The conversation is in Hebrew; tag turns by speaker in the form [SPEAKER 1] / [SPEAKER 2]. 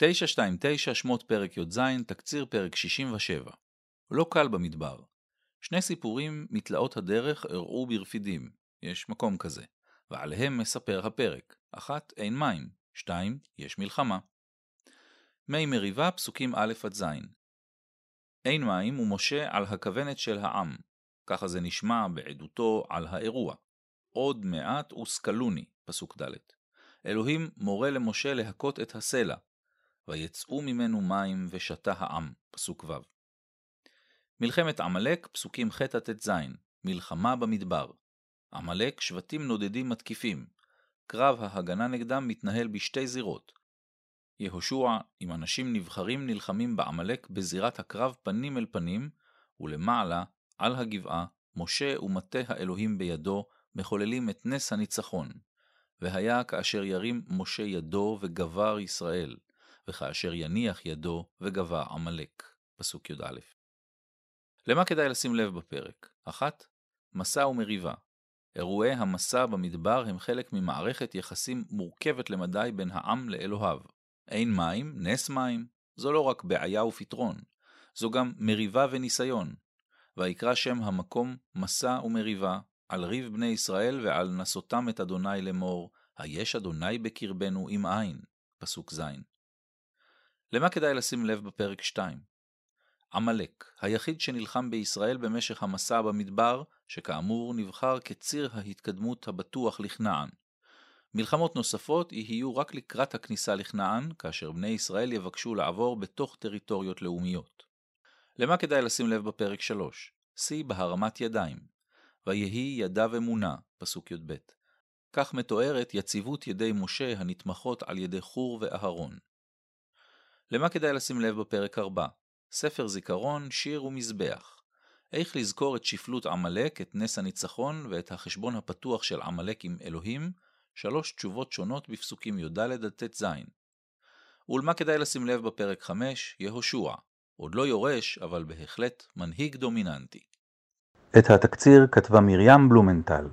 [SPEAKER 1] 929 שמות פרק י"ז, תקציר פרק 67. לא קל במדבר. שני סיפורים מתלאות הדרך אירעו ברפידים, יש מקום כזה, ועליהם מספר הפרק. אחת, אין מים. שתיים, יש מלחמה. מי מריבה, פסוקים א' עד ז'. אין מים ומשה על הכוונת של העם. ככה זה נשמע בעדותו על האירוע. עוד מעט וסקלוני, פסוק ד'. אלוהים מורה למשה להכות את הסלע, ויצאו ממנו מים ושתה העם, פסוק ו'. מלחמת עמלק, פסוקים ח' עד ט"ז, מלחמה במדבר. עמלק, שבטים נודדים מתקיפים. קרב ההגנה נגדם מתנהל בשתי זירות. יהושע עם אנשים נבחרים נלחמים בעמלק בזירת הקרב פנים אל פנים, ולמעלה, על הגבעה, משה ומטה האלוהים בידו מחוללים את נס הניצחון. והיה כאשר ירים משה ידו וגבר ישראל, וכאשר יניח ידו וגבה עמלק. פסוק י"א. למה כדאי לשים לב בפרק? אחת, מסע ומריבה. אירועי המסע במדבר הם חלק ממערכת יחסים מורכבת למדי בין העם לאלוהיו. אין מים, נס מים, זו לא רק בעיה ופתרון, זו גם מריבה וניסיון. ויקרא שם המקום מסע ומריבה, על ריב בני ישראל ועל נסותם את אדוני לאמור, היש אדוני בקרבנו אם אין. פסוק ז'. למה כדאי לשים לב בפרק 2? עמלק, היחיד שנלחם בישראל במשך המסע במדבר, שכאמור נבחר כציר ההתקדמות הבטוח לכנען. מלחמות נוספות יהיו רק לקראת הכניסה לכנען, כאשר בני ישראל יבקשו לעבור בתוך טריטוריות לאומיות. למה כדאי לשים לב בפרק 3? שיא בהרמת ידיים. ויהי ידיו אמונה, פסוק י"ב. כך מתוארת יציבות ידי משה הנתמכות על ידי חור ואהרון. למה כדאי לשים לב בפרק 4? ספר זיכרון, שיר ומזבח. איך לזכור את שפלות עמלק, את נס הניצחון ואת החשבון הפתוח של עמלק עם אלוהים, שלוש תשובות שונות בפסוקים י"ד עד ט"ז. ולמה כדאי לשים לב בפרק 5? יהושע. עוד לא יורש, אבל בהחלט מנהיג דומיננטי.
[SPEAKER 2] את התקציר כתבה מרים בלומנטל.